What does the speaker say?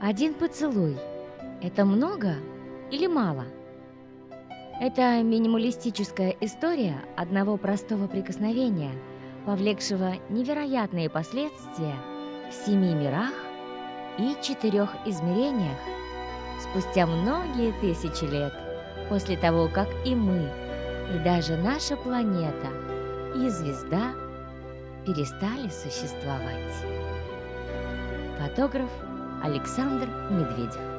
Один поцелуй – это много или мало? Это минималистическая история одного простого прикосновения, повлекшего невероятные последствия в семи мирах и четырех измерениях спустя многие тысячи лет после того, как и мы, и даже наша планета и звезда перестали существовать. Фотограф Александр Медведев